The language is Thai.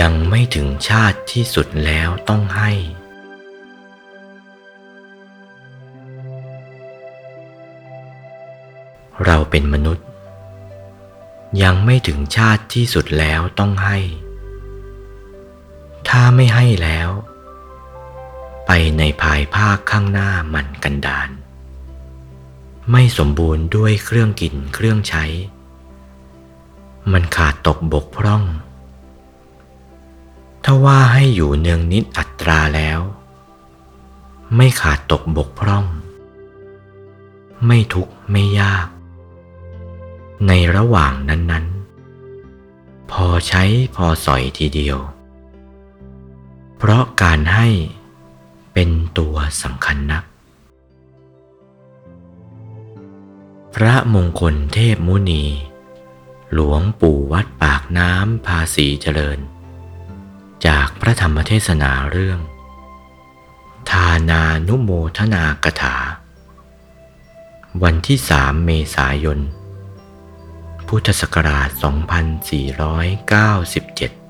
ยังไม่ถึงชาติที่สุดแล้วต้องให้ เราเป็นมนุษย์ ยังไม่ถึงชาติที่สุดแล้วต้องให้ ถ้าไม่ให้แล้ว ไปในภายภาคข้างหน้ามันกันดาน ไม่สมบูรณ์ด้วยเครื่องกินเครื่องใช้ มันขาดตกบกพร่อง ถ้าว่าให้อยู่เนืองนิดอัตราแล้ว ไม่ขาดตกบกพร่อง ไม่ทุกข์ไม่ยาก ในระหว่างนั้น ๆ พอใช้พอสอยทีเดียว เพราะการให้เป็นตัวสำคัญนัก พระมงคลเทพมุนี หลวงปู่วัดปากน้ำภาษีเจริญ จากพระธรรมเทศนาเรื่อง ทานานุโมทนากถา วันที่สามเมษายน พุทธศักราช 2497